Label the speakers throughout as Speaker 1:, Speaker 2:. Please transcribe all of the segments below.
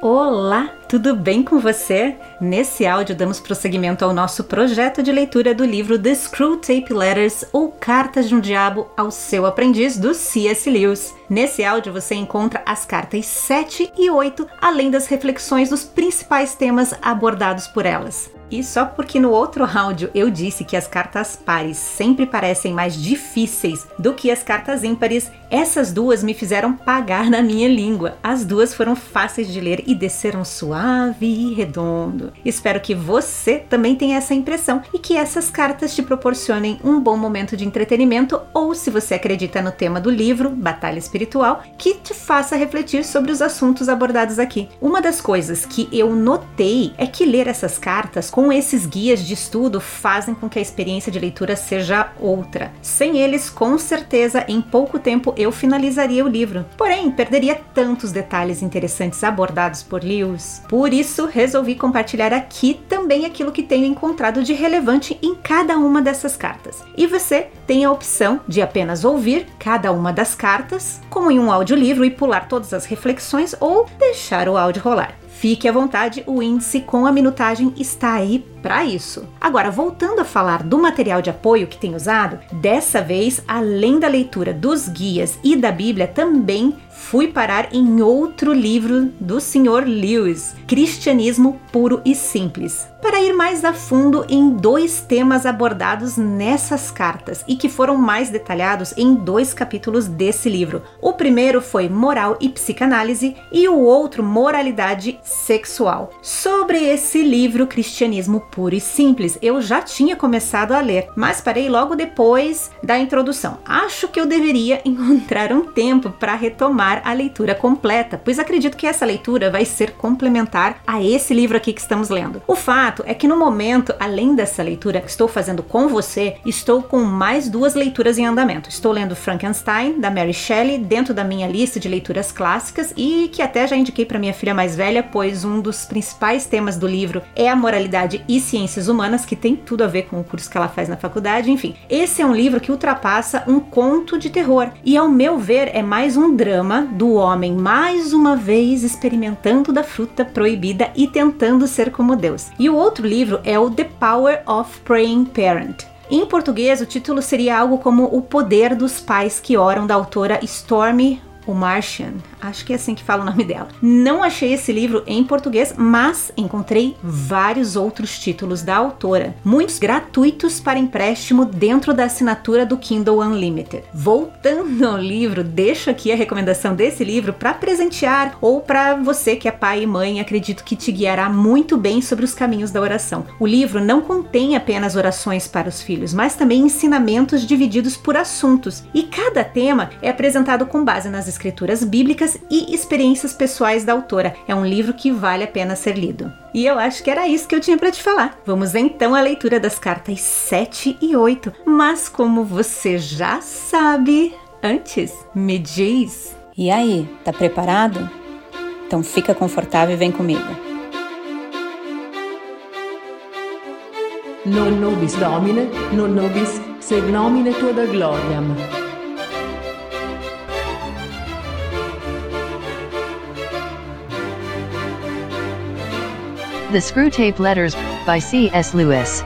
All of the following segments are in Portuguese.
Speaker 1: Olá, tudo bem com você? Nesse áudio damos prosseguimento ao nosso projeto de leitura do livro The Screw Tape Letters ou Cartas de um Diabo ao seu aprendiz do C.S. Lewis. Nesse áudio você encontra as cartas 7 e 8, além das reflexões dos principais temas abordados por elas. E só porque no outro áudio eu disse que as cartas pares sempre parecem mais difíceis do que as cartas ímpares, essas duas me fizeram pagar na minha língua. As duas foram fáceis de ler e desceram suave e redondo. Espero que você também tenha essa impressão e que essas cartas te proporcionem um bom momento de entretenimento ou, se você acredita no tema do livro, Batalha Espiritual, que te faça refletir sobre os assuntos abordados aqui. Uma das coisas que eu notei é que ler essas cartas com esses guias de estudo fazem com que a experiência de leitura seja outra. Sem eles, com certeza, em pouco tempo eu finalizaria o livro. Porém, perderia tantos detalhes interessantes abordados por Lewis. Por isso, resolvi compartilhar aqui também aquilo que tenho encontrado de relevante em cada uma dessas cartas. E você tem a opção de apenas ouvir cada uma das cartas, como em um audiolivro, e pular todas as reflexões ou deixar o áudio rolar. Fique à vontade, o índice com a minutagem está aí para isso. Agora, voltando a falar do material de apoio que tem usado, dessa vez, além da leitura dos guias e da Bíblia, também fui parar em outro livro do Sr. Lewis, Cristianismo Puro e Simples, para ir mais a fundo em dois temas abordados nessas cartas e que foram mais detalhados em dois capítulos desse livro. O primeiro foi Moral e Psicanálise e o outro Moralidade Sexual. Sobre esse livro, Cristianismo Puro e Simples, eu já tinha começado a ler, mas parei logo depois da introdução. Acho que eu deveria encontrar um tempo para retomar a leitura completa, pois acredito que essa leitura vai ser complementar a esse livro aqui que estamos lendo. O fato é que no momento, além dessa leitura que estou fazendo com você, estou com mais duas leituras em andamento. Estou lendo Frankenstein, da Mary Shelley, dentro da minha lista de leituras clássicas e que até já indiquei para minha filha mais velha, pois um dos principais temas do livro é a moralidade e ciências humanas, que tem tudo a ver com o curso que ela faz na faculdade. Enfim, esse é um livro que ultrapassa um conto de terror e, ao meu ver, é mais um drama do homem mais uma vez experimentando da fruta proibida e tentando ser como Deus. E o outro livro é o The Power of Praying Parent. Em português, o título seria algo como O Poder dos Pais que Oram, da autora Stormy o Martian, acho que é assim que fala o nome dela. Não achei esse livro em português, mas encontrei vários outros títulos da autora, muitos gratuitos para empréstimo dentro da assinatura do Kindle Unlimited. Voltando ao livro, deixo aqui a recomendação desse livro para presentear ou para você que é pai e mãe, acredito que te guiará muito bem sobre os caminhos da oração. O livro não contém apenas orações para os filhos, mas também ensinamentos divididos por assuntos, e cada tema é apresentado com base nas escrituras bíblicas e experiências pessoais da autora. É um livro que vale a pena ser lido. E eu acho que era isso que eu tinha para te falar. Vamos então à leitura das cartas 7 e 8. Mas como você já sabe, antes me diz.
Speaker 2: E aí, tá preparado? Então fica confortável e vem comigo.
Speaker 3: Non nobis Domine, non nobis sed nomine tua da gloriam.
Speaker 4: The Screwtape Letters by C.S. Lewis.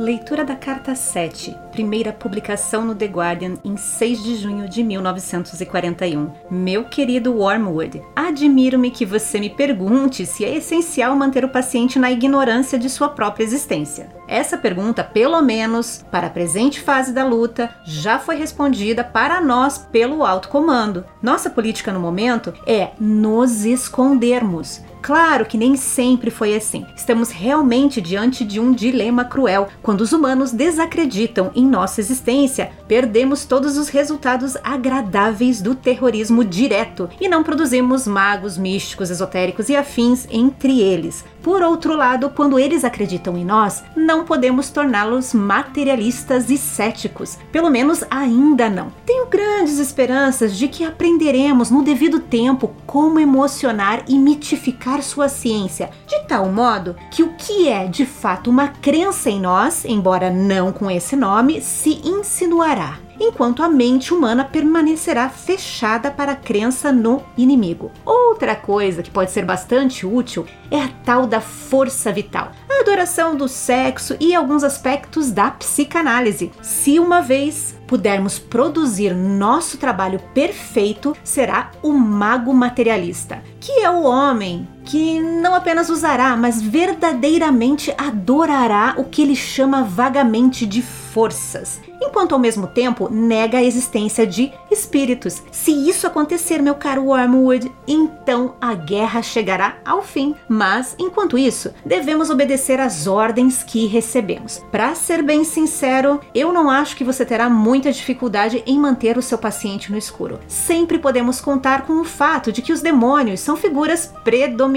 Speaker 1: Leitura da Carta 7, primeira publicação no The Guardian em 6 de junho de 1941. Meu querido Wormwood, admiro-me que você me pergunte se é essencial manter o paciente na ignorância de sua própria existência. Essa pergunta, pelo menos para a presente fase da luta, já foi respondida para nós pelo alto comando. Nossa política no momento é nos escondermos. Claro que nem sempre foi assim. Estamos realmente diante de um dilema cruel. Quando os humanos desacreditam em nossa existência, perdemos todos os resultados agradáveis do terrorismo direto e não produzimos magos, místicos, esotéricos e afins entre eles. Por outro lado, quando eles acreditam em nós, não podemos torná-los materialistas e céticos. Pelo menos ainda não. Tenho grandes esperanças de que aprenderemos no devido tempo como emocionar e mitificar sua ciência, de tal modo que o que é de fato uma crença em nós, embora não com esse nome, se insinuará enquanto a mente humana permanecerá fechada para a crença no inimigo. Outra coisa que pode ser bastante útil é a tal da força vital, a adoração do sexo e alguns aspectos da psicanálise. Se uma vez pudermos produzir nosso trabalho perfeito, será o mago materialista, que é o homem que não apenas usará, mas verdadeiramente adorará o que ele chama vagamente de forças enquanto ao mesmo tempo nega a existência de espíritos. Se isso acontecer, meu caro Wormwood, então a guerra chegará ao fim. Mas, enquanto isso, devemos obedecer às ordens que recebemos. Para ser bem sincero, eu não acho que você terá muita dificuldade em manter o seu paciente no escuro. Sempre podemos contar com o fato de que os demônios são figuras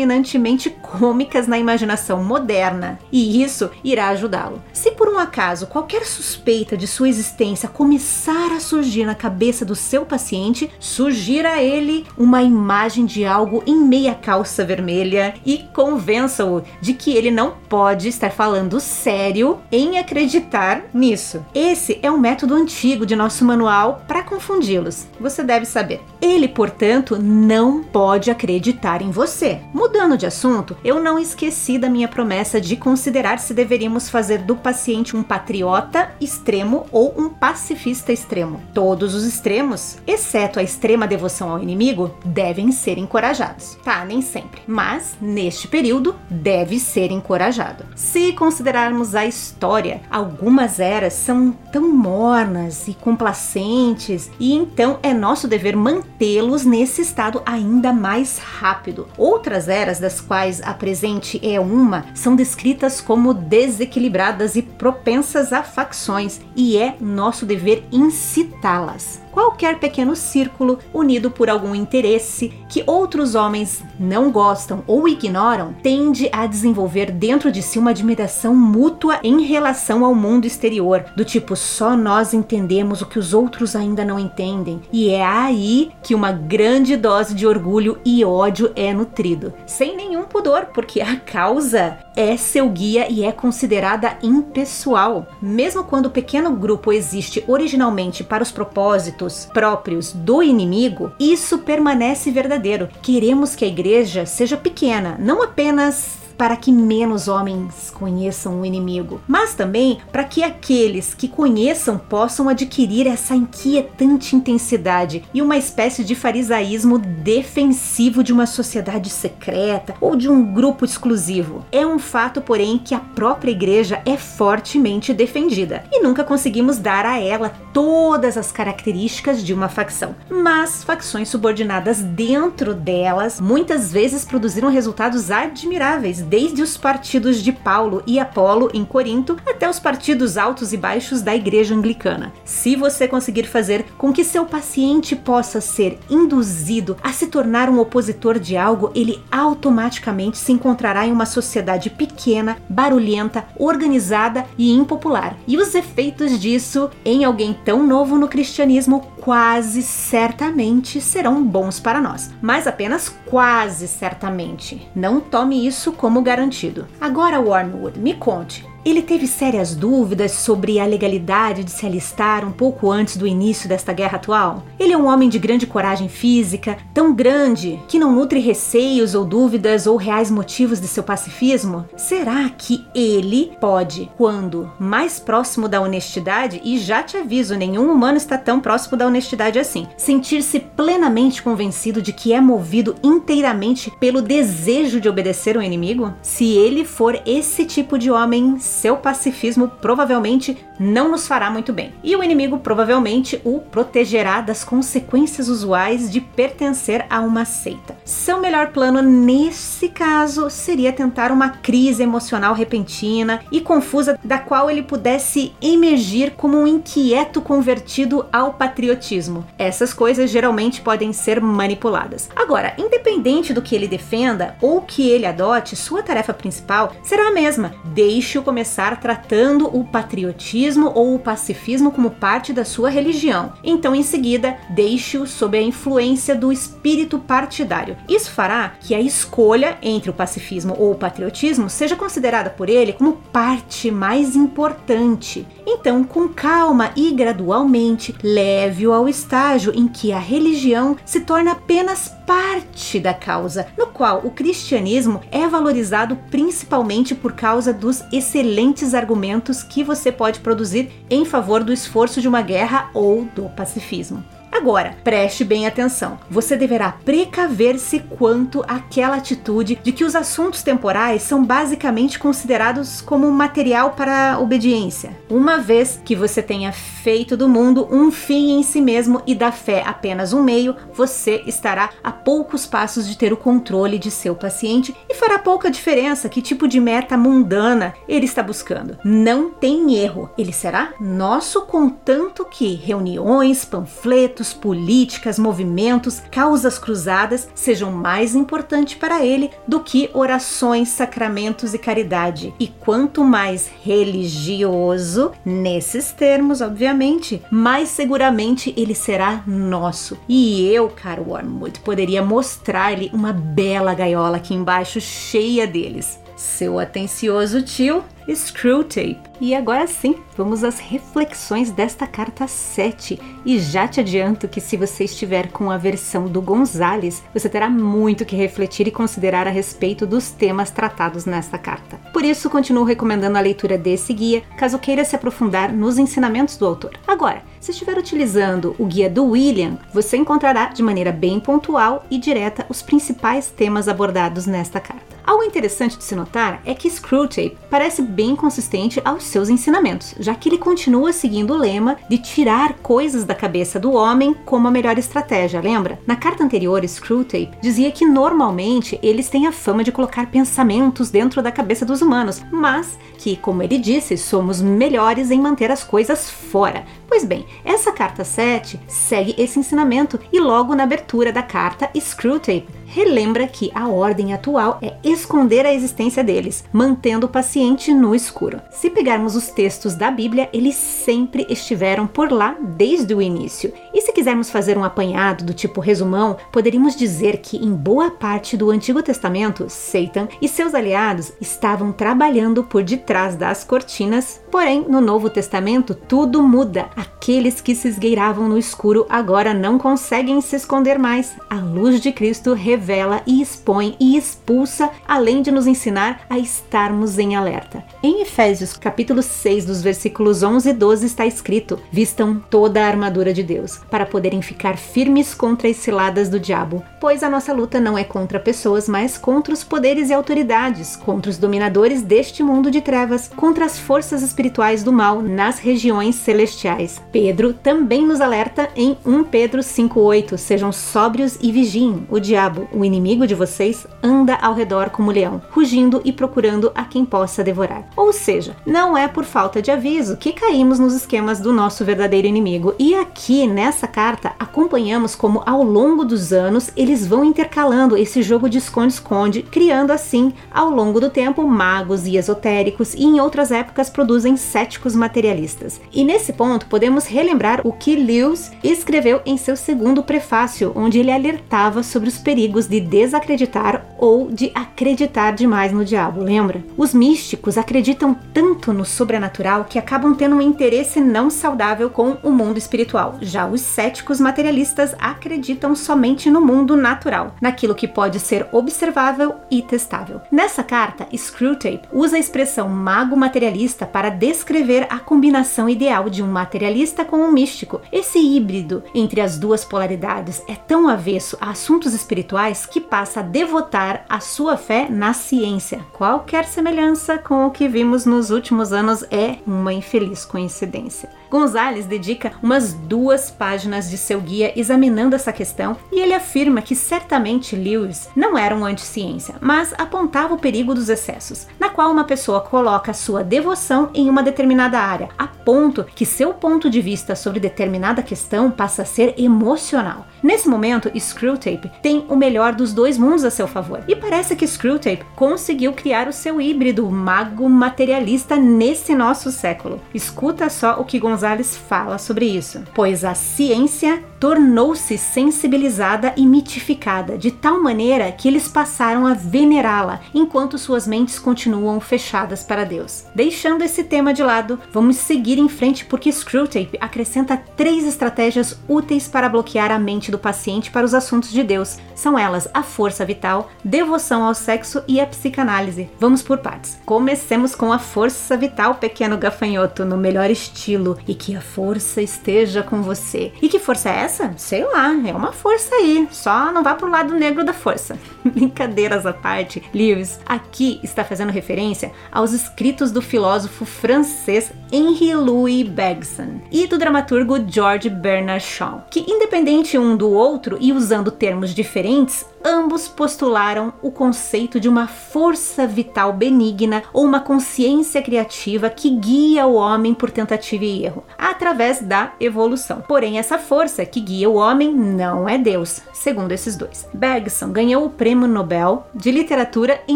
Speaker 1: predominantemente cômicas na imaginação moderna, e isso irá ajudá-lo. Se por um acaso qualquer suspeita de sua existência começar a surgir na cabeça do seu paciente, sugira a ele uma imagem de algo em meia calça vermelha e convença-o de que ele não pode estar falando sério em acreditar nisso. Esse é um método antigo de nosso manual para confundi-los. Você deve saber. Ele, portanto, não pode acreditar em você. De assunto, eu não esqueci da minha promessa de considerar se deveríamos fazer do paciente um patriota extremo ou um pacifista extremo. Todos os extremos, exceto a extrema devoção ao inimigo, devem ser encorajados. Tá, nem sempre, mas neste período deve ser encorajado. Se considerarmos a história, algumas eras são tão mornas e complacentes, e então é nosso dever mantê-los nesse estado ainda mais rápido. Outras das quais a presente é uma, são descritas como desequilibradas e propensas a facções, e é nosso dever incitá-las qualquer pequeno círculo unido por algum interesse que outros homens não gostam ou ignoram tende a desenvolver dentro de si uma admiração mútua em relação ao mundo exterior, do tipo só nós entendemos o que os outros ainda não entendem. E é aí que uma grande dose de orgulho e ódio é nutrido, sem nenhum pudor, porque a causa é seu guia e é considerada impessoal. Mesmo quando o pequeno grupo existe originalmente para os propósitos próprios do inimigo, isso permanece verdadeiro. Queremos que a igreja seja pequena, não apenas para que menos homens conheçam o inimigo, mas também para que aqueles que conheçam possam adquirir essa inquietante intensidade e uma espécie de farisaísmo defensivo de uma sociedade secreta ou de um grupo exclusivo. É um fato, porém, que a própria igreja é fortemente defendida e nunca conseguimos dar a ela todas as características de uma facção. Mas facções subordinadas dentro delas muitas vezes produziram resultados admiráveis desde os partidos de Paulo e Apolo em Corinto até os partidos altos e baixos da igreja anglicana. Se você conseguir fazer com que seu paciente possa ser induzido a se tornar um opositor de algo, ele automaticamente se encontrará em uma sociedade pequena, barulhenta, organizada e impopular. E os efeitos disso em alguém tão novo no cristianismo quase certamente serão bons para nós, mas apenas quase certamente. Não tome isso como como garantido. Agora, Wormwood, me conte, ele teve sérias dúvidas sobre a legalidade de se alistar um pouco antes do início desta guerra atual. Ele é um homem de grande coragem física, tão grande que não nutre receios ou dúvidas ou reais motivos de seu pacifismo. Será que ele pode, quando mais próximo da honestidade, e já te aviso, nenhum humano está tão próximo da honestidade assim, sentir-se plenamente convencido de que é movido inteiramente pelo desejo de obedecer ao inimigo? Se ele for esse tipo de homem, seu pacifismo provavelmente não nos fará muito bem. E o inimigo provavelmente o protegerá das consequências usuais de pertencer a uma seita. Seu melhor plano nesse caso seria tentar uma crise emocional repentina e confusa da qual ele pudesse emergir como um inquieto convertido ao patriotismo. Essas coisas geralmente podem ser manipuladas. Agora, independente do que ele defenda ou que ele adote, sua tarefa principal será a mesma: deixe-o começar tratando o patriotismo ou o pacifismo como parte da sua religião. Então, em seguida, deixe-o sob a influência do espírito partidário. Isso fará que a escolha entre o pacifismo ou o patriotismo seja considerada por ele como parte mais importante. Então, com calma e gradualmente, leve-o ao estágio em que a religião se torna apenas parte da causa, no qual o cristianismo é valorizado principalmente por causa dos excelentes argumentos que você pode produzir em favor do esforço de uma guerra ou do pacifismo. Agora, preste bem atenção. Você deverá precaver-se quanto àquela atitude de que os assuntos temporais são basicamente considerados como material para obediência, uma vez que você tenha feito do mundo um fim em si mesmo e da fé apenas um meio, você estará a poucos passos de ter o controle de seu paciente e fará pouca diferença que tipo de meta mundana ele está buscando. Não tem erro, ele será nosso contanto que reuniões, panfletos, políticas, movimentos, causas cruzadas sejam mais importantes para ele do que orações, sacramentos e caridade. E quanto mais religioso, nesses termos, obviamente, mais seguramente ele será nosso. E eu, caro Wormwood, poderia mostrar-lhe uma bela gaiola aqui embaixo cheia deles. Seu atencioso tio, Screwtape. E agora sim, vamos às reflexões desta carta 7. E já te adianto que se você estiver com a versão do Gonzales, você terá muito que refletir e considerar a respeito dos temas tratados nesta carta. Por isso, continuo recomendando a leitura desse guia, caso queira se aprofundar nos ensinamentos do autor. Agora, se estiver utilizando o guia do William, você encontrará de maneira bem pontual e direta os principais temas abordados nesta carta. Algo interessante de se notar é que Screwtape parece bem consistente aos seus ensinamentos, já que ele continua seguindo o lema de tirar coisas da cabeça do homem como a melhor estratégia, lembra? Na carta anterior, Screwtape dizia que normalmente eles têm a fama de colocar pensamentos dentro da cabeça dos humanos, mas que, como ele disse, somos melhores em manter as coisas fora. Pois bem, essa carta 7 segue esse ensinamento e logo na abertura da carta, Screwtape relembra que a ordem atual é esconder a existência deles, mantendo o paciente no escuro. Se pegarmos os textos da Bíblia, eles sempre estiveram por lá desde o início. E se quisermos fazer um apanhado do tipo resumão, poderíamos dizer que em boa parte do Antigo Testamento, Satan e seus aliados estavam trabalhando por detrás das cortinas, porém no Novo Testamento tudo muda. Aqueles que se esgueiravam no escuro agora não conseguem se esconder mais. A luz de Cristo revela e expõe e expulsa, além de nos ensinar a estarmos em alerta. Em Efésios capítulo 6, dos versículos 11 e 12 está escrito: "Vistam toda a armadura de Deus, para poderem ficar firmes contra as ciladas do diabo, pois a nossa luta não é contra pessoas, mas contra os poderes e autoridades, contra os dominadores deste mundo de trevas, contra as forças espirituais do mal nas regiões celestiais." Pedro também nos alerta em 1 Pedro 5:8: "Sejam sóbrios e vigiem. O diabo, o inimigo de vocês, anda ao redor como leão, rugindo e procurando a quem possa devorar. Ou seja, não é por falta de aviso que caímos nos esquemas do nosso verdadeiro inimigo. E aqui nessa carta acompanhamos como ao longo dos anos eles vão intercalando esse jogo de esconde-esconde, criando assim, ao longo do tempo, magos e esotéricos e em outras épocas produzem céticos materialistas. E nesse ponto podemos relembrar o que Lewis escreveu em seu segundo prefácio, onde ele alertava sobre os perigos de desacreditar ou de acreditar demais no diabo, lembra? Os místicos acreditam tanto no sobrenatural que acabam tendo um interesse não saudável com o mundo espiritual. Já os céticos materialistas acreditam somente no mundo natural, naquilo que pode ser observável e testável. Nessa carta, Screwtape usa a expressão mago materialista para descrever a combinação ideal de um materialista com um místico. Esse híbrido entre as duas polaridades é tão avesso a assuntos espirituais que passa a devotar a sua fé na ciência. Qualquer semelhança com o que vimos nos últimos anos é uma infeliz coincidência. Gonzalez dedica umas duas páginas de seu guia examinando essa questão e ele afirma que certamente Lewis não era um anti-ciência, mas apontava o perigo dos excessos, na qual uma pessoa coloca sua devoção em uma determinada área, a ponto que seu ponto de vista sobre determinada questão passa a ser emocional. Nesse momento, Screwtape tem o melhor dos dois mundos a seu favor. E parece que Screwtape conseguiu criar o seu híbrido mago materialista nesse nosso século. Escuta só o que Gonzalez fala sobre isso. Pois a ciência tornou-se sensibilizada e mitificada de tal maneira que eles passaram a venerá-la, enquanto suas mentes continuam fechadas para Deus. Deixando esse tema de lado, vamos seguir em frente porque Screwtape acrescenta três estratégias úteis para bloquear a mente do paciente para os assuntos de Deus. São elas a força vital, devoção ao sexo e a psicanálise. Vamos por partes. Comecemos com a força vital, pequeno gafanhoto, no melhor estilo, e que a força esteja com você. E que força é essa? Sei lá, é uma força aí. Só não vá pro lado negro da força. Brincadeiras à parte, Lewis aqui está fazendo referência aos escritos do filósofo francês Henri Louis Bergson e do dramaturgo George Bernard Shaw, que independente um do outro e usando termos diferentes, ambos postularam o conceito de uma força vital benigna ou uma consciência criativa que guia o homem por tentativa e erro, através da evolução. Porém, essa força que guia o homem não é Deus, segundo esses dois. Bergson ganhou o Prêmio Nobel de Literatura em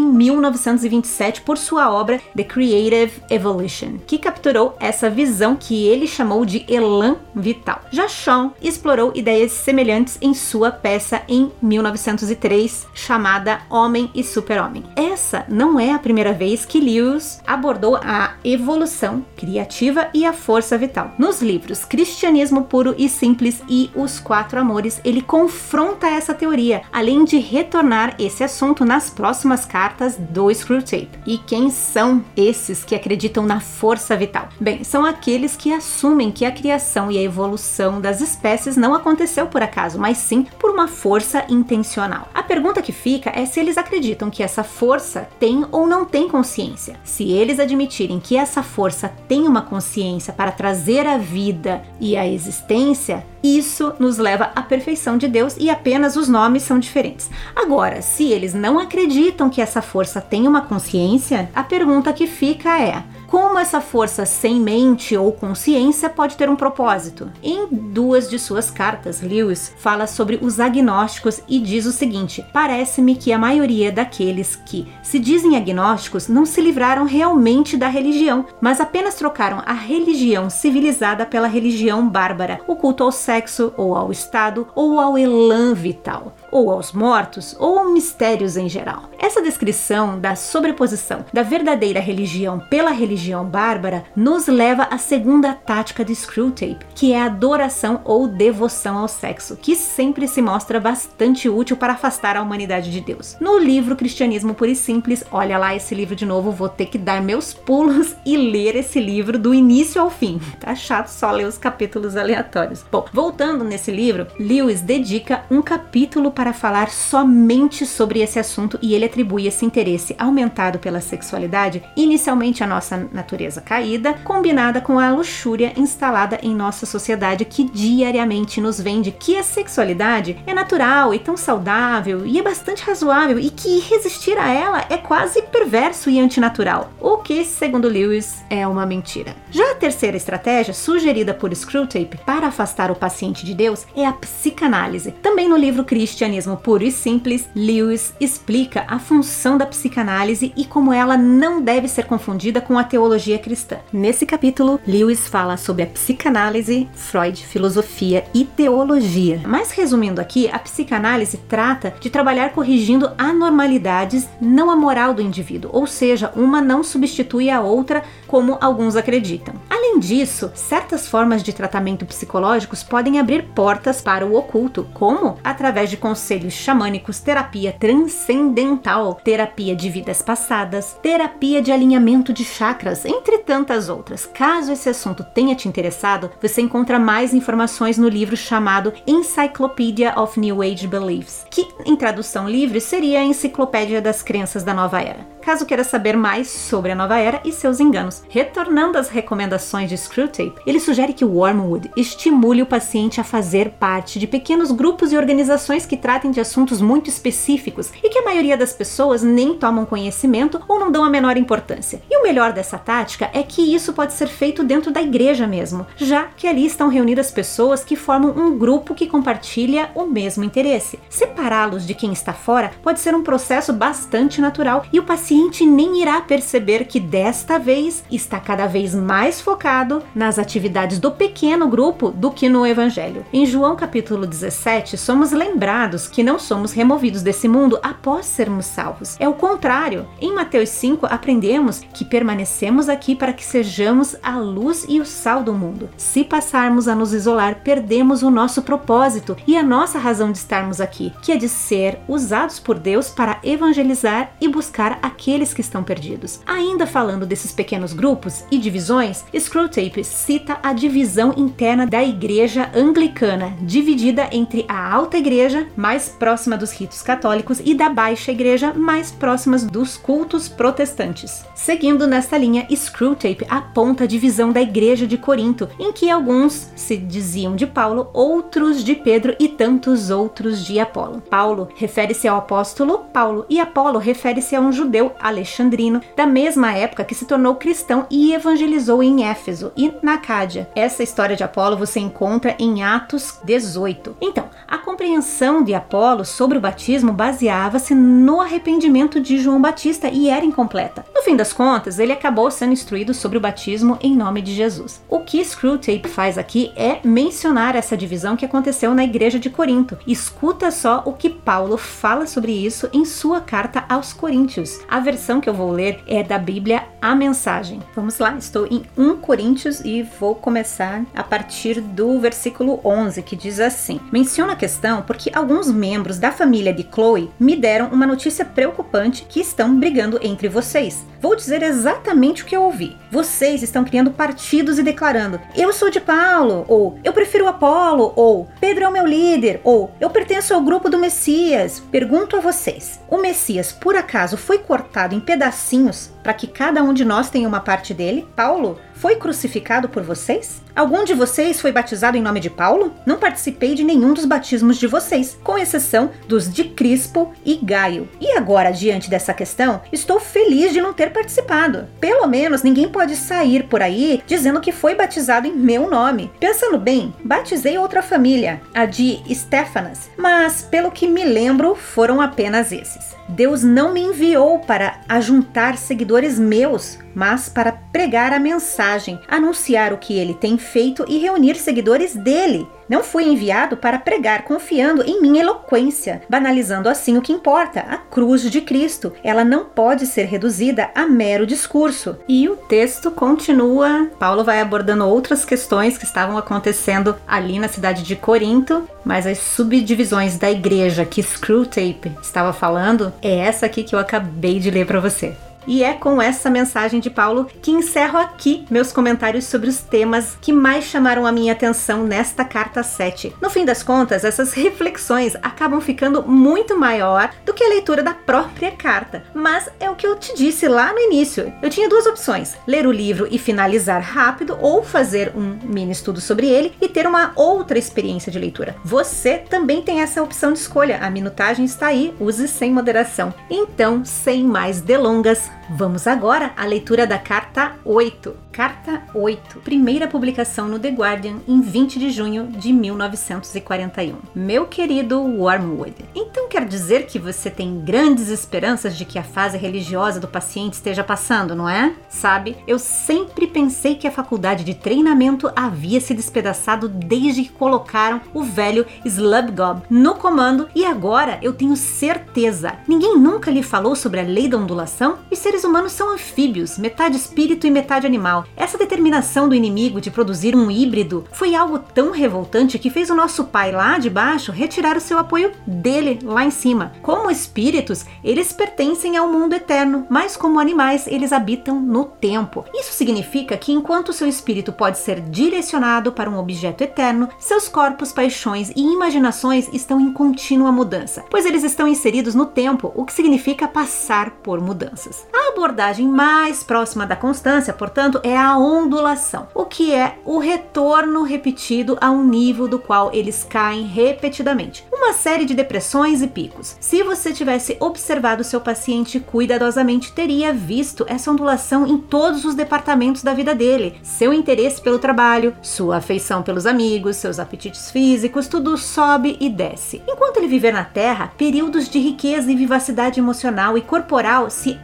Speaker 1: 1927 por sua obra The Creative Evolution, que capturou essa visão que ele chamou de elan vital. Já Shaw explorou ideias semelhantes em sua peça em 1930 2003, chamada Homem e Super-Homem. Essa não é a primeira vez que Lewis abordou a evolução criativa e a força vital. Nos livros Cristianismo Puro e Simples e Os Quatro Amores, ele confronta essa teoria, além de retornar esse assunto nas próximas cartas do Screwtape. E quem são esses que acreditam na força vital? Bem, são aqueles que assumem que a criação e a evolução das espécies não aconteceu por acaso, mas sim por uma força intencional. A pergunta que fica é se eles acreditam que essa força tem ou não tem consciência. Se eles admitirem que essa força tem uma consciência para trazer a vida e a existência, isso nos leva à perfeição de Deus e apenas os nomes são diferentes. Agora, se eles não acreditam que essa força tem uma consciência, a pergunta que fica é: como essa força sem mente ou consciência pode ter um propósito? Em duas de suas cartas, Lewis fala sobre os agnósticos e diz o seguinte: Parece-me que a maioria daqueles que se dizem agnósticos não se livraram realmente da religião, mas apenas trocaram a religião civilizada pela religião bárbara, o culto ao sexo ou ao Estado ou ao elan vital ou aos mortos, ou a mistérios em geral. Essa descrição da sobreposição da verdadeira religião pela religião bárbara nos leva à segunda tática de Screwtape, que é a adoração ou devoção ao sexo, que sempre se mostra bastante útil para afastar a humanidade de Deus. No livro Cristianismo Puro e Simples, olha lá esse livro de novo, vou ter que dar meus pulos e ler esse livro do início ao fim. Tá chato só ler os capítulos aleatórios. Bom, voltando nesse livro, Lewis dedica um capítulo para falar somente sobre esse assunto e ele atribui esse interesse aumentado pela sexualidade inicialmente à nossa natureza caída, combinada com a luxúria instalada em nossa sociedade que diariamente nos vende que a sexualidade é natural e tão saudável e é bastante razoável e que resistir a ela é quase perverso e antinatural, o que, segundo Lewis, é uma mentira. Já a terceira estratégia sugerida por Screwtape para afastar o paciente de Deus é a psicanálise. Também no livro Christian cristianismo puro e simples, Lewis explica a função da psicanálise e como ela não deve ser confundida com a teologia cristã. Nesse capítulo, Lewis fala sobre a psicanálise, Freud, filosofia e teologia. Mas resumindo aqui, a psicanálise trata de trabalhar corrigindo anormalidades, não a moral do indivíduo, ou seja, uma não substitui a outra como alguns acreditam. Além disso, certas formas de tratamento psicológicos podem abrir portas para o oculto, como através de conselhos xamânicos, terapia transcendental, terapia de vidas passadas, terapia de alinhamento de chakras, entre tantas outras. Caso esse assunto tenha te interessado, você encontra mais informações no livro chamado Encyclopedia of New Age Beliefs, que em tradução livre seria a Enciclopédia das Crenças da Nova Era. Caso queira saber mais sobre a Nova Era e seus enganos, retornando às recomendações de Screwtape, ele sugere que o Wormwood estimule o paciente a fazer parte de pequenos grupos e organizações que tratem de assuntos muito específicos e que a maioria das pessoas nem tomam conhecimento ou não dão a menor importância. E o melhor dessa tática é que isso pode ser feito dentro da igreja mesmo, já que ali estão reunidas pessoas que formam um grupo que compartilha o mesmo interesse. Separá-los de quem está fora pode ser um processo bastante natural e o paciente nem irá perceber que desta vez está cada vez mais focado nas atividades do pequeno grupo do que no evangelho. Em João capítulo 17, somos lembrados que não somos removidos desse mundo após sermos salvos. É o contrário. Em Mateus 5 aprendemos que permanecemos aqui para que sejamos a luz e o sal do mundo. Se passarmos a nos isolar, perdemos o nosso propósito e a nossa razão de estarmos aqui, que é de ser usados por Deus para evangelizar e buscar aqueles que estão perdidos. Ainda falando desses pequenos grupos e divisões, Screwtape cita a divisão interna da igreja anglicana, dividida entre a alta igreja, mais próxima dos ritos católicos, e da baixa igreja, mais próximas dos cultos protestantes. Seguindo nesta linha, Screwtape aponta a divisão da igreja de Corinto, em que alguns se diziam de Paulo, outros de Pedro e tantos outros de Apolo. Paulo refere-se ao apóstolo Paulo e Apolo refere-se a um judeu alexandrino da mesma época que se tornou cristão e evangelizou em Éfeso e na Cádia. Essa história de Apolo você encontra em Atos 18. Então, a compreensão de Apolo sobre o batismo baseava-se no arrependimento de João Batista e era incompleta. No fim das contas, ele acabou sendo instruído sobre o batismo em nome de Jesus. O que Screwtape faz aqui é mencionar essa divisão que aconteceu na igreja de Corinto. Escuta só o que Paulo fala sobre isso em sua carta aos Coríntios. A versão que eu vou ler é da Bíblia A Mensagem. Vamos lá, estou em 1 Coríntios e vou começar a partir do versículo 11, que diz assim: Menciona a questão porque alguns membros da família de Chloe me deram uma notícia preocupante que estão brigando entre vocês. Vou dizer exatamente o que eu ouvi. Vocês estão criando partidos e declarando: eu sou de Paulo, ou eu prefiro Apolo, ou Pedro é o meu líder, ou eu pertenço ao grupo do Messias. Pergunto a vocês: o Messias por acaso foi cortado em pedacinhos para que cada um de nós tenha uma parte dele? Paulo foi crucificado por vocês? Algum de vocês foi batizado em nome de Paulo? Não participei de nenhum dos batismos de vocês, com exceção dos de Crispo e Gaio. E agora, diante dessa questão, estou feliz de não ter participado. Pelo menos ninguém pode sair por aí dizendo que foi batizado em meu nome. Pensando bem, batizei outra família, a de Stefanas, mas pelo que me lembro, foram apenas esses. Deus não me enviou para ajuntar seguidores meus, mas para pregar a mensagem, anunciar o que ele tem feito e reunir seguidores dele. Não fui enviado para pregar confiando em minha eloquência, banalizando assim o que importa, a cruz de Cristo. Ela não pode ser reduzida a mero discurso. E o texto continua. Paulo vai abordando outras questões que estavam acontecendo ali na cidade de Corinto, mas as subdivisões da igreja que Screwtape estava falando é essa aqui que eu acabei de ler para você. E é com essa mensagem de Paulo que encerro aqui meus comentários sobre os temas que mais chamaram a minha atenção nesta carta 7. No fim das contas, essas reflexões acabam ficando muito maior do que a leitura da própria carta, mas é o que eu te disse lá no início. Eu tinha duas opções: ler o livro e finalizar rápido ou fazer um mini estudo sobre ele e ter uma outra experiência de leitura. Você também tem essa opção de escolha. A minutagem está aí, use sem moderação. Então, sem mais delongas, Vamos agora à leitura da carta 8. Carta 8, primeira publicação no The Guardian em 20 de junho de 1941. Meu querido Wormwood, então quer dizer que você tem grandes esperanças de que a fase religiosa do paciente esteja passando, não é? Sabe, eu sempre pensei que a faculdade de treinamento havia se despedaçado desde que colocaram o velho Slubgob no comando e agora eu tenho certeza. Ninguém nunca lhe falou sobre a lei da ondulação? Os seres humanos são anfíbios, metade espírito e metade animal. Essa determinação do inimigo de produzir um híbrido foi algo tão revoltante que fez o nosso pai lá de baixo retirar o seu apoio dele lá em cima. Como espíritos, eles pertencem ao mundo eterno, mas como animais, eles habitam no tempo. Isso significa que enquanto seu espírito pode ser direcionado para um objeto eterno, seus corpos, paixões e imaginações estão em contínua mudança, pois eles estão inseridos no tempo, o que significa passar por mudanças. Ah, A abordagem mais próxima da constância, portanto, é a ondulação, o que é o retorno repetido a um nível do qual eles caem repetidamente. Uma série de depressões e picos. Se você tivesse observado seu paciente cuidadosamente, teria visto essa ondulação em todos os departamentos da vida dele. Seu interesse pelo trabalho, sua afeição pelos amigos, seus apetites físicos, tudo sobe e desce. Enquanto ele viver na Terra, períodos de riqueza e vivacidade emocional e corporal se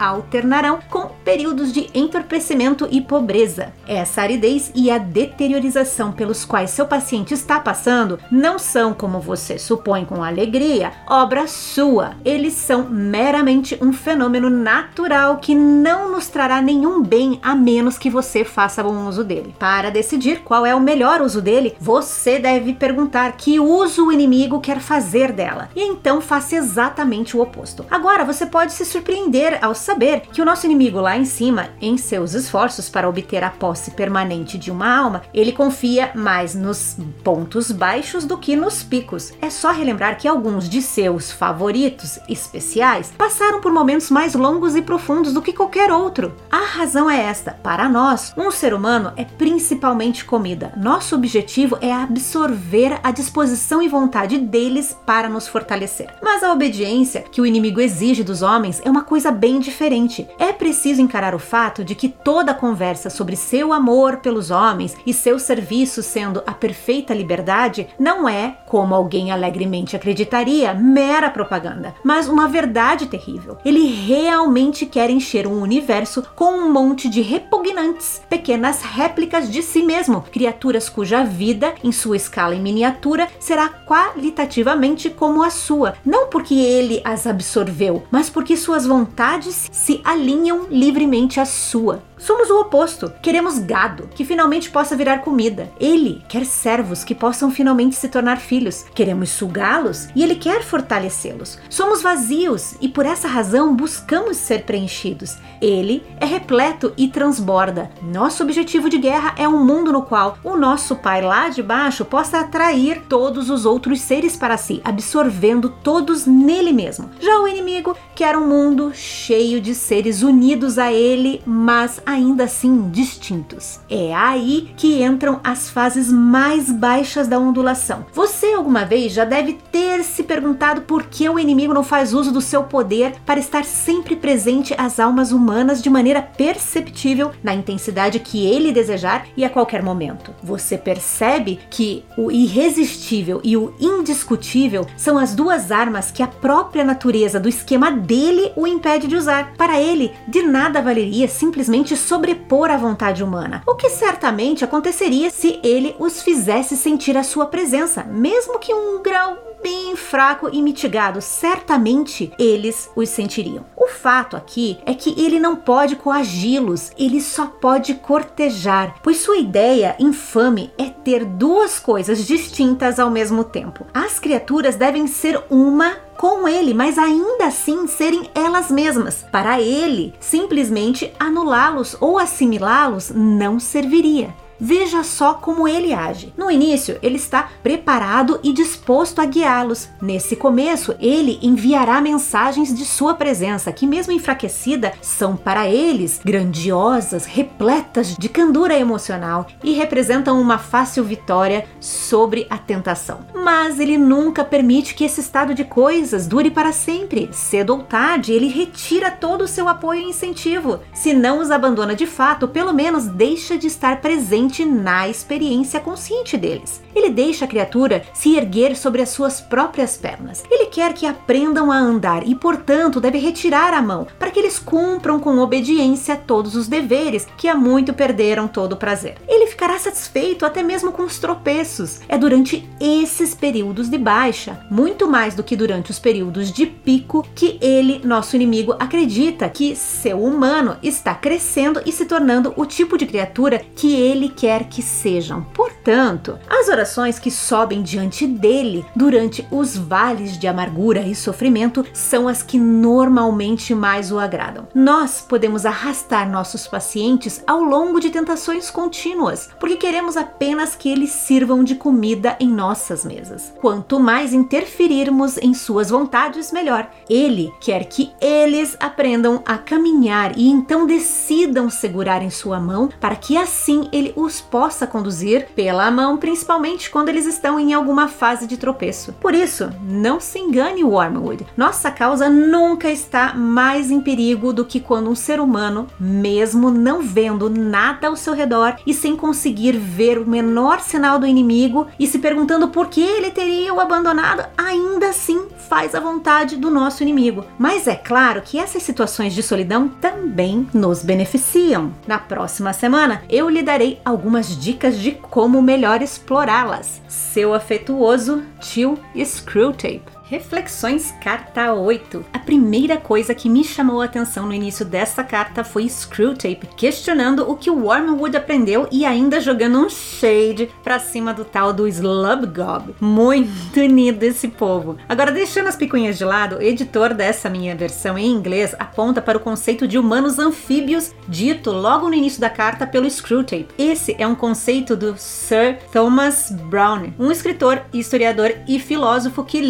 Speaker 1: com períodos de entorpecimento e pobreza. Essa aridez e a deteriorização pelos quais seu paciente está passando não são, como você supõe com alegria, obra sua. Eles são meramente um fenômeno natural que não nos trará nenhum bem a menos que você faça bom uso dele. Para decidir qual é o melhor uso dele, você deve perguntar que uso o inimigo quer fazer dela e então faça exatamente o oposto. Agora você pode se surpreender ao saber que o nosso inimigo lá em cima, em seus esforços para obter a posse permanente de uma alma, ele confia mais nos pontos baixos do que nos picos. É só relembrar que alguns de seus favoritos especiais passaram por momentos mais longos e profundos do que qualquer outro. A razão é esta: para nós, um ser humano é principalmente comida. Nosso objetivo é absorver a disposição e vontade deles para nos fortalecer. Mas a obediência que o inimigo exige dos homens é uma coisa bem diferente. É preciso encarar o fato de que toda conversa sobre seu amor pelos homens e seu serviço sendo a perfeita liberdade não é, como alguém alegremente acreditaria, mera propaganda, mas uma verdade terrível. Ele realmente quer encher um universo com um monte de repugnantes, pequenas réplicas de si mesmo, criaturas cuja vida, em sua escala em miniatura, será qualitativamente como a sua, não porque ele as absorveu, mas porque suas vontades se alinham livremente à sua. Somos o oposto. Queremos gado que finalmente possa virar comida. Ele quer servos que possam finalmente se tornar filhos. Queremos sugá-los e ele quer fortalecê-los. Somos vazios e por essa razão buscamos ser preenchidos. Ele é repleto e transborda. Nosso objetivo de guerra é um mundo no qual o nosso pai lá de baixo possa atrair todos os outros seres para si, absorvendo todos nele mesmo. Já o inimigo quer um mundo cheio de seres unidos a ele, mas ainda assim distintos. É aí que entram as fases mais baixas da ondulação. Você alguma vez já deve ter se perguntado por que o inimigo não faz uso do seu poder para estar sempre presente às almas humanas de maneira perceptível na intensidade que ele desejar e a qualquer momento. Você percebe que o irresistível e o indiscutível são as duas armas que a própria natureza do esquema dele o impede de usar. Para ele, de nada valeria simplesmente sobrepor a vontade humana, o que certamente aconteceria se ele os fizesse sentir a sua presença, mesmo que um grau bem fraco e mitigado, certamente eles os sentiriam. O fato aqui é que ele não pode coagi-los, ele só pode cortejar, pois sua ideia infame é ter duas coisas distintas ao mesmo tempo. As criaturas devem ser uma com ele, mas ainda assim serem elas mesmas. Para ele, simplesmente anulá-los ou assimilá-los não serviria. Veja só como ele age. No início, ele está preparado e disposto a guiá-los. Nesse começo, ele enviará mensagens de sua presença, que, mesmo enfraquecida, são para eles grandiosas, repletas de candura emocional e representam uma fácil vitória sobre a tentação. Mas ele nunca permite que esse estado de coisas dure para sempre. Cedo ou tarde, ele retira todo o seu apoio e incentivo. Se não os abandona de fato, pelo menos deixa de estar presente presente na experiência consciente deles. Ele deixa a criatura se erguer sobre as suas próprias pernas. Ele quer que aprendam a andar e, portanto, deve retirar a mão para que eles cumpram com obediência todos os deveres que há muito perderam todo o prazer. Ele ficará satisfeito até mesmo com os tropeços. É durante esses períodos de baixa, muito mais do que durante os períodos de pico, que ele, nosso inimigo, acredita que seu humano está crescendo e se tornando o tipo de criatura que ele quer que sejam. Portanto, as orações que sobem diante dele durante os vales de amargura e sofrimento são as que normalmente mais o agradam. Nós podemos arrastar nossos pacientes ao longo de tentações contínuas, porque queremos apenas que eles sirvam de comida em nossas mesas. Quanto mais interferirmos em suas vontades, melhor. Ele quer que eles aprendam a caminhar e então decidam segurar em sua mão para que assim ele os possa conduzir pela mão, principalmente quando eles estão em alguma fase de tropeço. Por isso, não se engane, Wormwood. Nossa causa nunca está mais em perigo do que quando um ser humano, mesmo não vendo nada ao seu redor e sem conseguir ver o menor sinal do inimigo e se perguntando por que ele teria o abandonado, ainda assim faz a vontade do nosso inimigo. Mas é claro que essas situações de solidão também nos beneficiam. Na próxima semana, eu lhe darei algumas dicas de como melhor explorá-las. Seu afetuoso tio Screwtape. Reflexões Carta 8. A primeira coisa que me chamou a atenção no início dessa carta foi Screwtape questionando o que o Wormwood aprendeu e ainda jogando um shade pra cima do tal do Slubgob. Muito unido esse povo. Agora, deixando as picuinhas de lado, o editor dessa minha versão em inglês aponta para o conceito de humanos anfíbios dito logo no início da carta pelo Screwtape. Esse é um conceito do Sir Thomas Browne, um escritor, historiador e filósofo que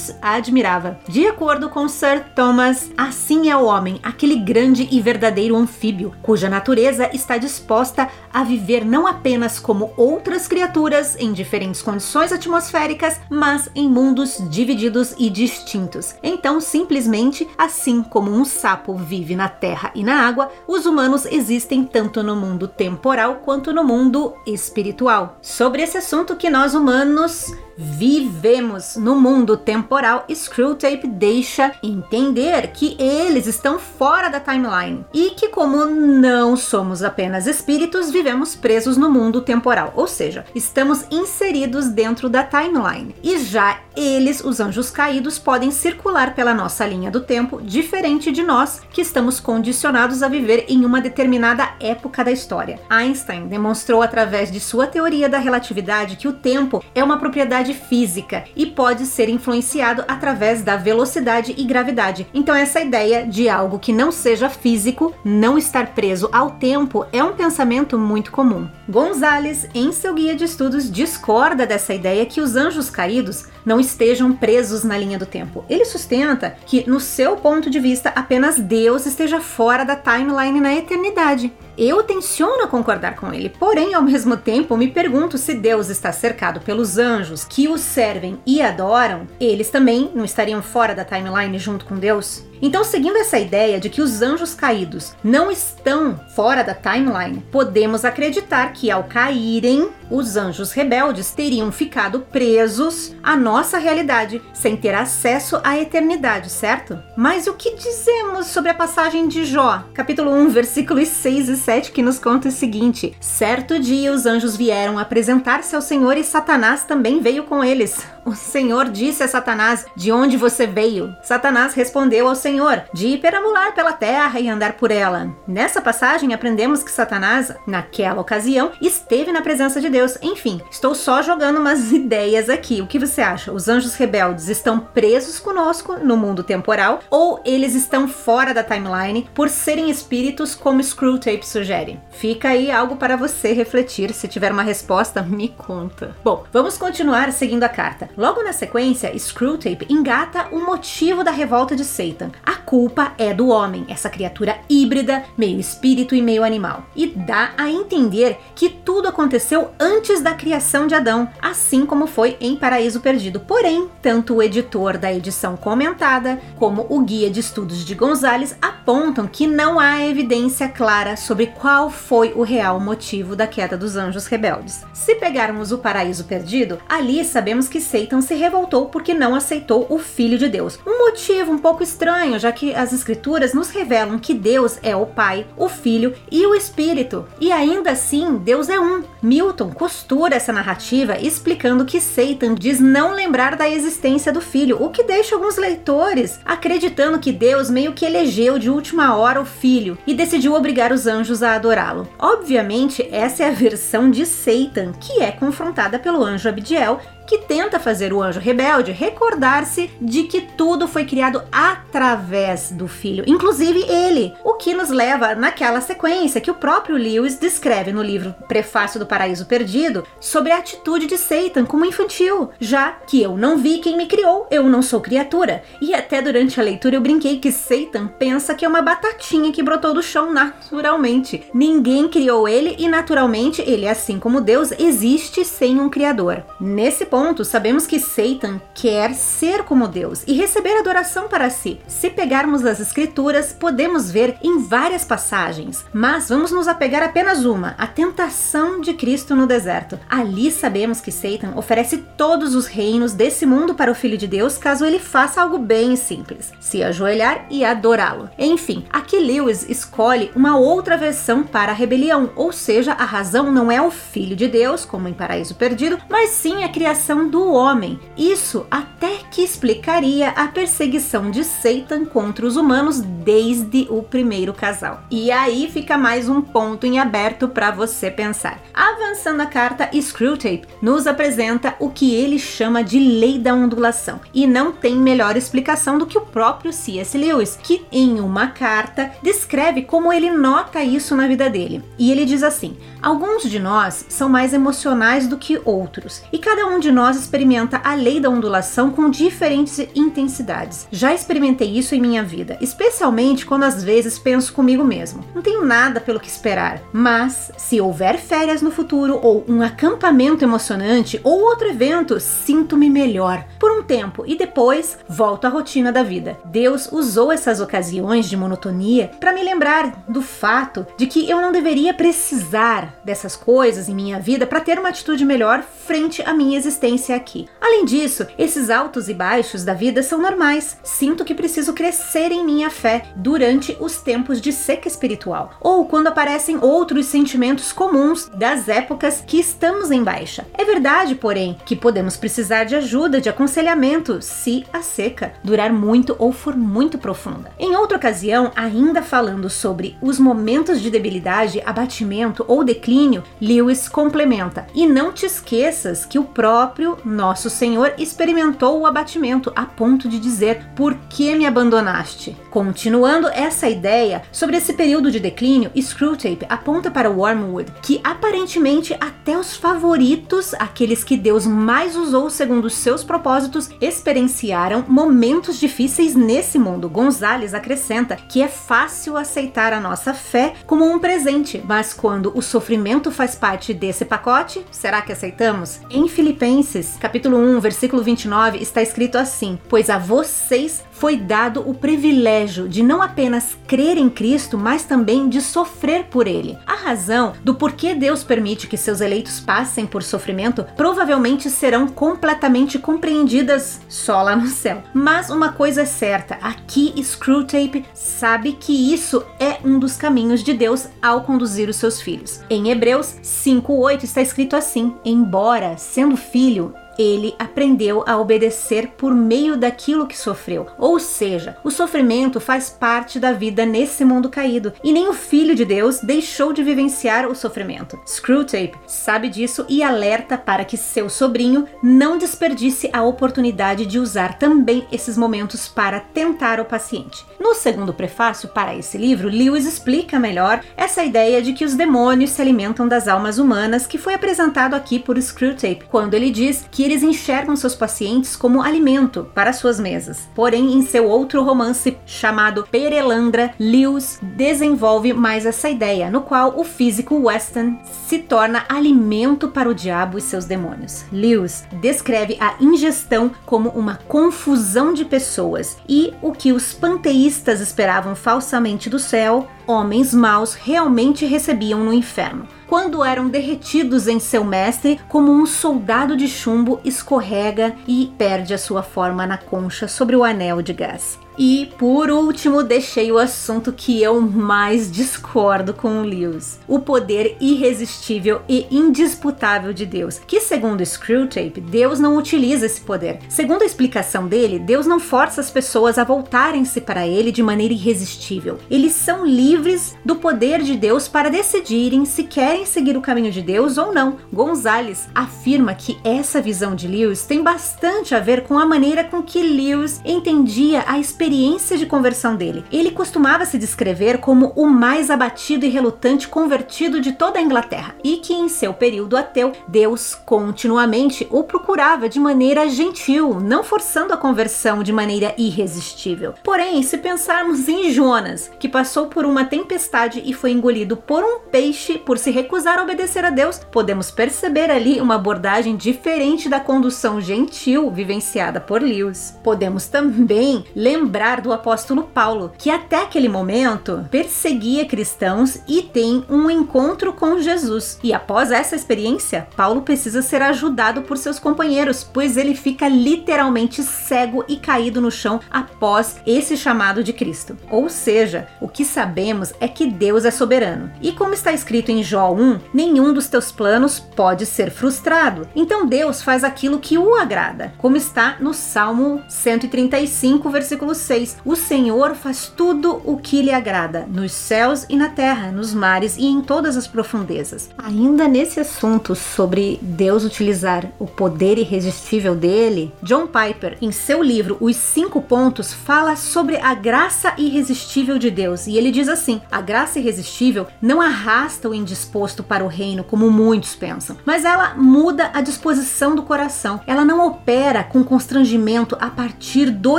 Speaker 1: Lewis admirava. De acordo com Sir Thomas, assim é o homem, aquele grande e verdadeiro anfíbio, cuja natureza está disposta a viver não apenas como outras criaturas em diferentes condições atmosféricas, mas em mundos divididos e distintos. Então, simplesmente, assim como um sapo vive na terra e na água, os humanos existem tanto no mundo temporal quanto no mundo espiritual. Sobre esse assunto que nós humanos vivemos no mundo temporal, Screwtape deixa entender que eles estão fora da timeline e que, como não somos apenas espíritos, vivemos presos no mundo temporal, ou seja, estamos inseridos dentro da timeline. E já eles, os anjos caídos, podem circular pela nossa linha do tempo, diferente de nós, que estamos condicionados a viver em uma determinada época da história. Einstein demonstrou através de sua teoria da relatividade que o tempo é uma propriedade física e pode ser influenciado através da velocidade e gravidade. Então essa ideia de algo que não seja físico, não estar preso ao tempo, é um pensamento muito comum. Gonzales, em seu guia de estudos, discorda dessa ideia que os anjos caídos não estejam presos na linha do tempo. Ele sustenta que, no seu ponto de vista, apenas Deus esteja fora da timeline na eternidade. Eu tenciono concordar com ele, porém, ao mesmo tempo, me pergunto se Deus está cercado pelos anjos que o servem e adoram, eles também não estariam fora da timeline junto com Deus? Então, seguindo essa ideia de que os anjos caídos não estão fora da timeline, podemos acreditar que ao caírem, os anjos rebeldes teriam ficado presos à nossa realidade, sem ter acesso à eternidade, certo? Mas o que dizemos sobre a passagem de Jó, capítulo 1, versículos 6 e 7, que nos conta o seguinte: Certo dia os anjos vieram apresentar-se ao Senhor e Satanás também veio com eles. O Senhor disse a Satanás: De onde você veio? Satanás respondeu ao Senhor: De peramular pela terra e andar por ela. Nessa passagem aprendemos que Satanás, naquela ocasião, esteve na presença de Deus. Enfim, estou só jogando umas ideias aqui. O que você acha? Os anjos rebeldes estão presos conosco no mundo temporal ou eles estão fora da timeline por serem espíritos como Screwtape sugere? Fica aí algo para você refletir. Se tiver uma resposta, me conta. Bom, vamos continuar seguindo a carta. Logo na sequência, Screwtape engata o motivo da revolta de Satan. A culpa é do homem, essa criatura híbrida, meio espírito e meio animal, e dá a entender que tudo aconteceu antes da criação de Adão, assim como foi em Paraíso Perdido. Porém, tanto o editor da edição comentada como o guia de estudos de Gonzales apontam que não há evidência clara sobre qual foi o real motivo da queda dos anjos rebeldes. Se pegarmos o Paraíso Perdido, ali sabemos que Satan Satan se revoltou porque não aceitou o Filho de Deus. Um motivo um pouco estranho, já que as Escrituras nos revelam que Deus é o Pai, o Filho e o Espírito. E ainda assim, Deus é um. Milton costura essa narrativa explicando que Satan diz não lembrar da existência do Filho, o que deixa alguns leitores acreditando que Deus meio que elegeu de última hora o filho e decidiu obrigar os anjos a adorá-lo. Obviamente, essa é a versão de Satan, que é confrontada pelo anjo Abdiel que tenta fazer o anjo rebelde recordar-se de que tudo foi criado através do filho, inclusive ele, o que nos leva naquela sequência que o próprio Lewis descreve no livro Prefácio do Paraíso Perdido sobre a atitude de Satan como infantil, já que eu não vi quem me criou, eu não sou criatura. E até durante a leitura eu brinquei que Satan pensa que é uma batatinha que brotou do chão naturalmente. Ninguém criou ele e naturalmente ele, assim como Deus, existe sem um criador. Nesse ponto sabemos que Satan quer ser como Deus e receber adoração para si. Se pegarmos as escrituras, podemos ver em várias passagens, mas vamos nos apegar apenas uma, a tentação de Cristo no deserto. Ali sabemos que Satan oferece todos os reinos desse mundo para o Filho de Deus caso ele faça algo bem simples, se ajoelhar e adorá-lo. Enfim, aqui Lewis escolhe uma outra versão para a rebelião, ou seja, a razão não é o Filho de Deus, como em Paraíso Perdido, mas sim a criação do homem. Isso até que explicaria a perseguição de Satan contra os humanos desde o primeiro casal. E aí fica mais um ponto em aberto para você pensar. Avançando a carta, Screwtape nos apresenta o que ele chama de lei da ondulação e não tem melhor explicação do que o próprio C.S. Lewis, que em uma carta descreve como ele nota isso na vida dele. E ele diz assim: Alguns de nós são mais emocionais do que outros, e cada um de nós experimenta a lei da ondulação com diferentes intensidades. Já experimentei isso em minha vida, especialmente quando às vezes penso comigo mesmo. Não tenho nada pelo que esperar, mas se houver férias no futuro ou um acampamento emocionante ou outro evento, sinto-me melhor por um tempo e depois volto à rotina da vida. Deus usou essas ocasiões de monotonia para me lembrar do fato de que eu não deveria precisar dessas coisas em minha vida para ter uma atitude melhor frente à minha existência aqui. Além disso, esses altos e baixos da vida são normais. Sinto que preciso crescer em minha fé durante os tempos de seca espiritual ou quando aparecem outros sentimentos comuns das épocas que estamos em baixa. É verdade, porém, que podemos precisar de ajuda, de aconselhamento, se a seca durar muito ou for muito profunda. Em outra ocasião, ainda falando sobre os momentos de debilidade, abatimento ou declínio, Lewis complementa: E não te esqueças que o próprio nosso Senhor experimentou o abatimento a ponto de dizer: Por que me abandonaste? Continuando essa ideia sobre esse período de declínio, Screwtape aponta para Wormwood que aparentemente até os favoritos, aqueles que Deus mais usou segundo os seus propósitos, experienciaram momentos difíceis nesse mundo. Gonzales acrescenta que é fácil aceitar a nossa fé como um presente, mas quando o sofrimento faz parte desse pacote? Será que aceitamos? Em Filipenses, capítulo 1, versículo 29, está escrito assim: Pois a vocês foi dado o privilégio de não apenas crer em Cristo, mas também de sofrer por ele. A razão do porquê Deus permite que seus eleitos passem por sofrimento provavelmente serão completamente compreendidas só lá no céu. Mas uma coisa é certa, aqui Screwtape sabe que isso é um dos caminhos de Deus ao conduzir os seus filhos. Em Hebreus 5:8 está escrito assim: Embora sendo filho, ele aprendeu a obedecer por meio daquilo que sofreu. Ou seja, o sofrimento faz parte da vida nesse mundo caído e nem o Filho de Deus deixou de vivenciar o sofrimento. Screwtape sabe disso e alerta para que seu sobrinho não desperdice a oportunidade de usar também esses momentos para tentar o paciente. No segundo prefácio para esse livro, Lewis explica melhor essa ideia de que os demônios se alimentam das almas humanas que foi apresentado aqui por Screwtape, quando ele diz que eles enxergam seus pacientes como alimento para suas mesas. Porém, em seu outro romance chamado Perelandra, Lewis desenvolve mais essa ideia, no qual o físico Weston se torna alimento para o diabo e seus demônios. Lewis descreve a ingestão como uma confusão de pessoas e o que os panteístas esperavam falsamente do céu, homens maus realmente recebiam no inferno quando eram derretidos em seu mestre, como um soldado de chumbo escorrega e perde a sua forma na concha sobre o anel de gás. E por último, deixei o assunto que eu mais discordo com o Lewis: o poder irresistível e indisputável de Deus, que segundo Screwtape, Deus não utiliza esse poder. Segundo a explicação dele, Deus não força as pessoas a voltarem-se para ele de maneira irresistível. Eles são livres do poder de Deus para decidirem se querem seguir o caminho de Deus ou não. Gonzalez afirma que essa visão de Lewis tem bastante a ver com a maneira com que Lewis entendia a experiência de conversão dele. Ele costumava se descrever como o mais abatido e relutante convertido de toda a Inglaterra e que em seu período ateu, Deus continuamente o procurava de maneira gentil, não forçando a conversão de maneira irresistível. Porém, se pensarmos em Jonas, que passou por uma tempestade e foi engolido por um peixe por se recusar a obedecer a Deus, podemos perceber ali uma abordagem diferente da condução gentil vivenciada por Lewis. Podemos também lembrar do apóstolo Paulo, que até aquele momento perseguia cristãos e tem um encontro com Jesus. E após essa experiência, Paulo precisa ser ajudado por seus companheiros, pois ele fica literalmente cego e caído no chão após esse chamado de Cristo. Ou seja, o que sabemos é que Deus é soberano. E como está escrito em Jó 1, nenhum dos teus planos pode ser frustrado. Então Deus faz aquilo que o agrada, como está no Salmo 135, versículo 6. O Senhor faz tudo o que lhe agrada, nos céus e na terra, nos mares e em todas as profundezas. Ainda nesse assunto sobre Deus utilizar o poder irresistível dele, John Piper, em seu livro Os Cinco Pontos, fala sobre a graça irresistível de Deus. E ele diz assim: a graça irresistível não arrasta o indisposto para o reino, como muitos pensam, mas ela muda a disposição do coração. Ela não opera com constrangimento a partir do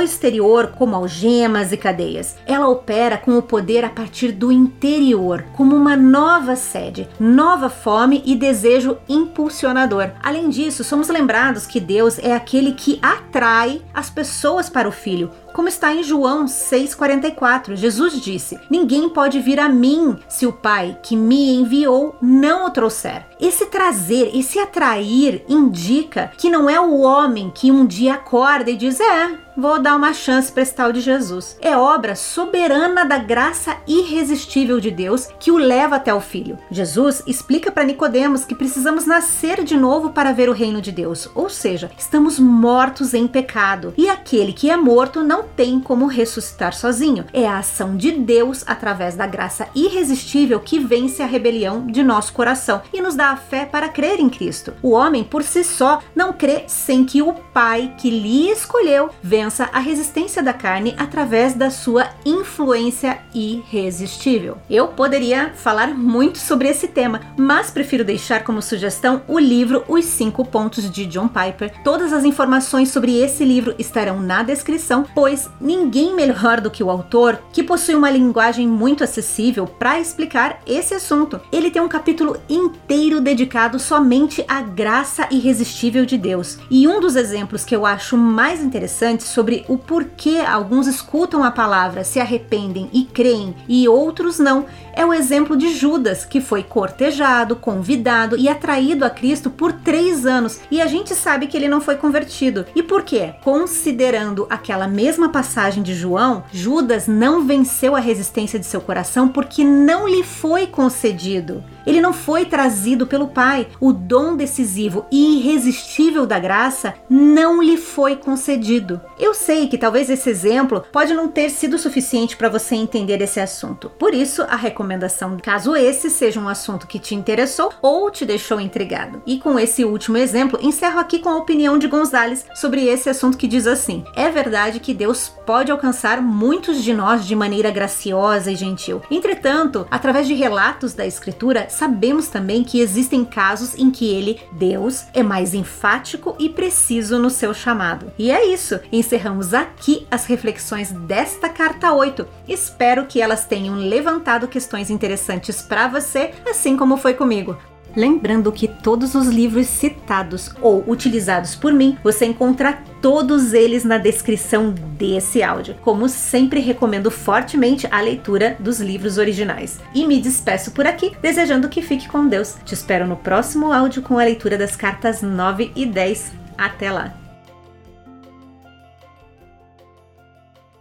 Speaker 1: exterior, como algemas e cadeias. Ela opera com o poder a partir do interior, como uma nova sede, nova fome e desejo impulsionador. Além disso, somos lembrados que Deus é aquele que atrai as pessoas para o Filho, como está em João 6,44. Jesus disse: Ninguém pode vir a mim se o Pai que me enviou não o trouxer. Esse trazer, esse atrair, indica que não é o homem que um dia acorda e diz: É, vou dar uma chance para esse tal de Jesus. É obra soberana da graça irresistível de Deus que o leva até o Filho. Jesus explica para Nicodemos que precisamos nascer de novo para ver o reino de Deus, ou seja, estamos mortos em pecado. E aquele que é morto não tem como ressuscitar sozinho. É a ação de Deus através da graça irresistível que vence a rebelião de nosso coração e nos dá a fé para crer em Cristo. O homem por si só não crê sem que o Pai que lhe escolheu vença a resistência da carne através da sua influência irresistível. Eu poderia falar muito sobre esse tema, mas prefiro deixar como sugestão o livro Os Cinco Pontos de John Piper. Todas as informações sobre esse livro estarão na descrição, pois ninguém melhor do que o autor, que possui uma linguagem muito acessível para explicar esse assunto. Ele tem um capítulo inteiro dedicado somente à graça irresistível de Deus. E um dos exemplos que eu acho mais interessantes sobre o porquê alguns escutam a palavra, se arrependem e creem e outros não, é o exemplo de Judas, que foi cortejado, convidado e atraído a Cristo por três anos e a gente sabe que ele não foi convertido. E por quê? Considerando aquela mesma passagem de João, Judas não venceu a resistência de seu coração porque não lhe foi concedido. Ele não foi trazido pelo Pai. O dom decisivo e irresistível da graça não lhe foi concedido. Eu sei que talvez esse exemplo pode não ter sido suficiente para você entender esse assunto. Por isso, a recomendação, caso esse seja um assunto que te interessou ou te deixou intrigado. E com esse último exemplo, encerro aqui com a opinião de Gonzales sobre esse assunto que diz assim: É verdade que Deus pode alcançar muitos de nós de maneira graciosa e gentil. Entretanto, através de relatos da Escritura, sabemos também que existem casos em que ele, Deus, é mais enfático e preciso no seu chamado. E é isso. Encerramos aqui as reflexões desta carta 8. Espero que elas tenham levantado questões interessantes para você, assim como foi comigo. Lembrando que todos os livros citados ou utilizados por mim, você encontra todos eles na descrição desse áudio. Como sempre, recomendo fortemente a leitura dos livros originais. E me despeço por aqui, desejando que fique com Deus. Te espero no próximo áudio com a leitura das cartas 9 e 10. Até lá!